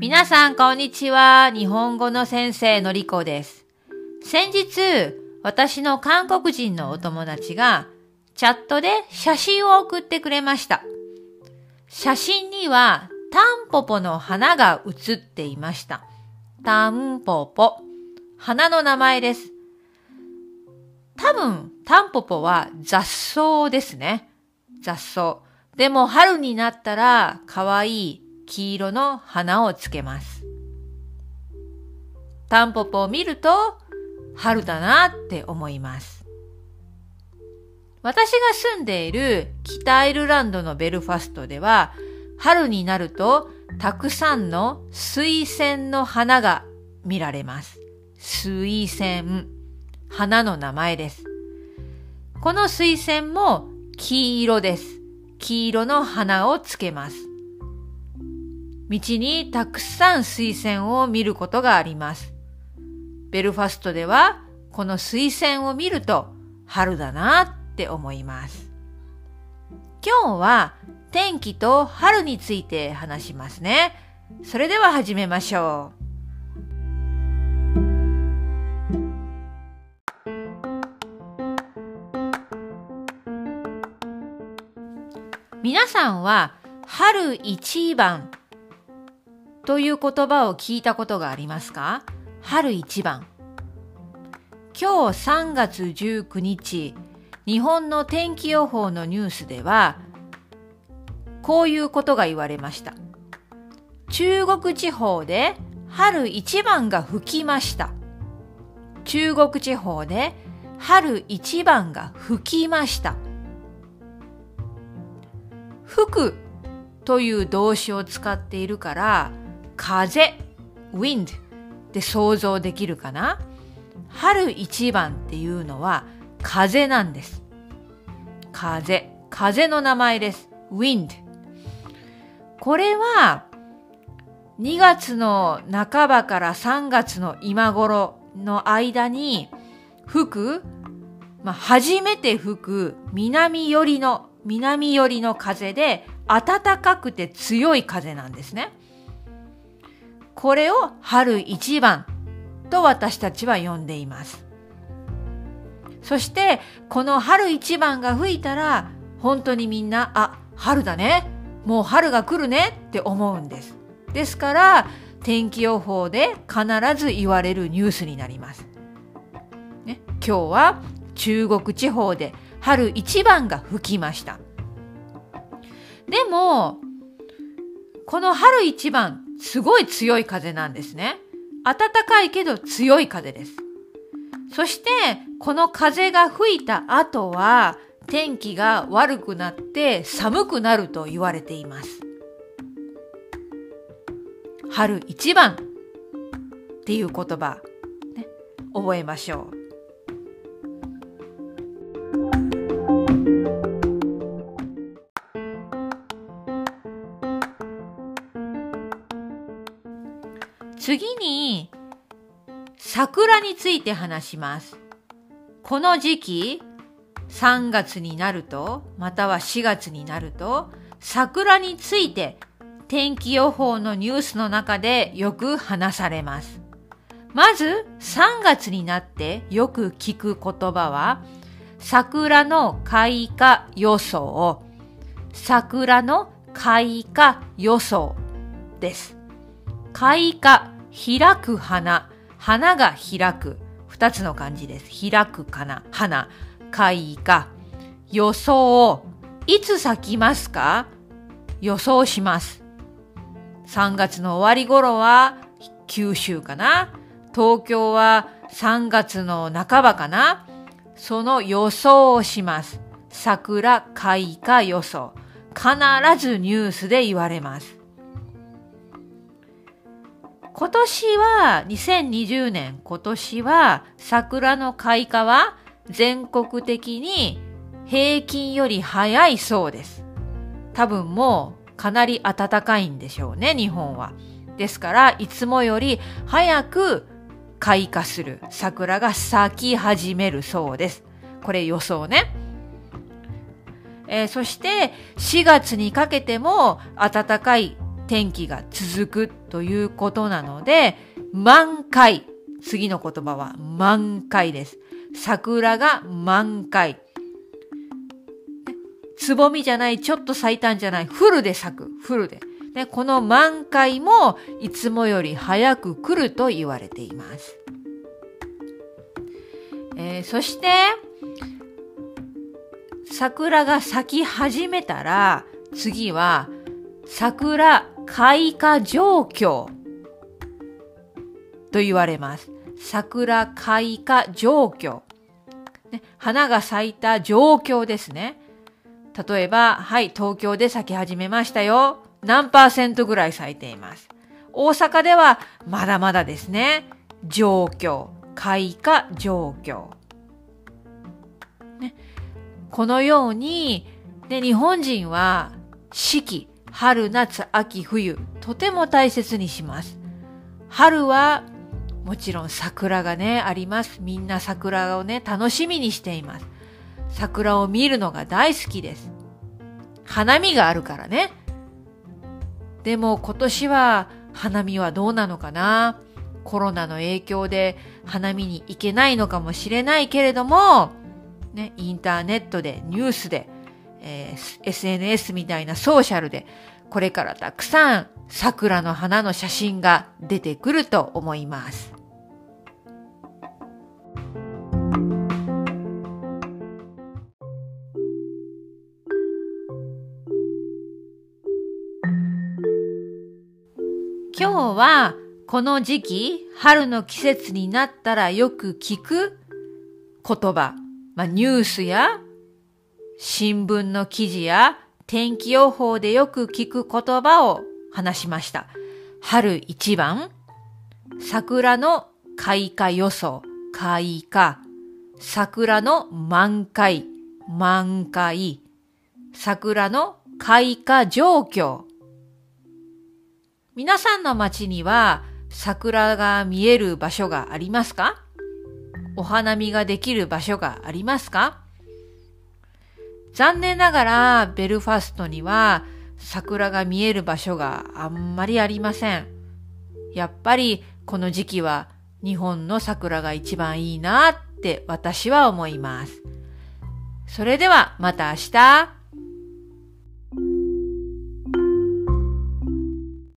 皆さん、こんにちは。日本語の先生のりこです。先日、私の韓国人のお友達が、チャットで写真を送ってくれました。写真には、タンポポの花が写っていました。タンポポ。花の名前です。多分、タンポポは雑草ですね。雑草。でも春になったら可愛い黄色の花をつけます。タンポポを見ると春だなって思います。私が住んでいる北アイルランドのベルファストでは春になるとたくさんの水仙の花が見られます。水仙。花の名前です。この水仙も黄色です。黄色の花をつけます。道にたくさん水仙を見ることがあります。ベルファストではこの水仙を見ると春だなって思います。今日は天気と春について話しますね。それでは始めましょう。皆さんは春一番という言葉を聞いたことがありますか？春一番。今日3月19日、日本の天気予報のニュースでは、こういうことが言われました。中国地方で春一番が吹きました。中国地方で春一番が吹きました。吹くという動詞を使っているから、風、wind で想像できるかな？春一番っていうのは風なんです。風、風の名前です。wind。これは2月の半ばから3月の今頃の間に吹く、まあ、初めて吹く南寄りの南寄りの風で暖かくて強い風なんですね。これを春一番と私たちは呼んでいます。そしてこの春一番が吹いたら本当にみんな、あ、春だね。もう春が来るねって思うんです。ですから天気予報で必ず言われるニュースになります。ね、今日は中国地方で春一番が吹きました。でも、この春一番、すごい強い風なんですね。暖かいけど強い風です。そして、この風が吹いた後は、天気が悪くなって寒くなると言われています。春一番っていう言葉、ね、覚えましょう。桜について話します。この時期3月になるとまたは4月になると桜について天気予報のニュースの中でよく話されます。まず3月になってよく聞く言葉は桜の開花予想桜の開花予想です。開花、開く花、花が開く。二つの漢字です。開くかな、花、開花。予想、いつ咲きますか？予想します。3月の終わり頃は九州かな東京は3月の半ばかなその予想をします。桜開花予想。必ずニュースで言われます。今年は、2020年今年は桜の開花は全国的に平均より早いそうです。多分もうかなり暖かいんでしょうね、日本は。ですから、いつもより早く開花する桜が咲き始めるそうです。これ予想ね。えーそして4月にかけても暖かい天気が続くということなので、満開。次の言葉は満開です。桜が満開。つぼみじゃない、ちょっと咲いたんじゃない、フルで咲く、フルで。ね、この満開もいつもより早く来ると言われています。えー、そして、桜が咲き始めたら、次は、桜開花状況と言われます。桜開花状況。ね、花が咲いた状況ですね。例えば、はい、東京で咲き始めましたよ。何パーセントぐらい咲いています。大阪ではまだまだですね。状況、開花状況。ね、このように、ね、日本人は四季、春、夏、秋、冬、とても大切にします。春はもちろん桜がね、あります。みんな桜をね、楽しみにしています。桜を見るのが大好きです。花見があるからね。でも今年は花見はどうなのかな？コロナの影響で花見に行けないのかもしれないけれども、ね、インターネットでニュースで、えー、SNS みたいなソーシャルでこれからたくさん桜の花の写真が出てくると思います。今日はこの時期、春の季節になったらよく聞く言葉、まあ、ニュースや新聞の記事や天気予報でよく聞く言葉を話しました。春一番、桜の開花予想、開花、桜の満開、満開、桜の開花状況、皆さんの街には桜が見える場所がありますか？お花見ができる場所がありますか？残念ながらベルファストには桜が見える場所があんまりありません。やっぱりこの時期は日本の桜が一番いいなって私は思います。それではまた明日。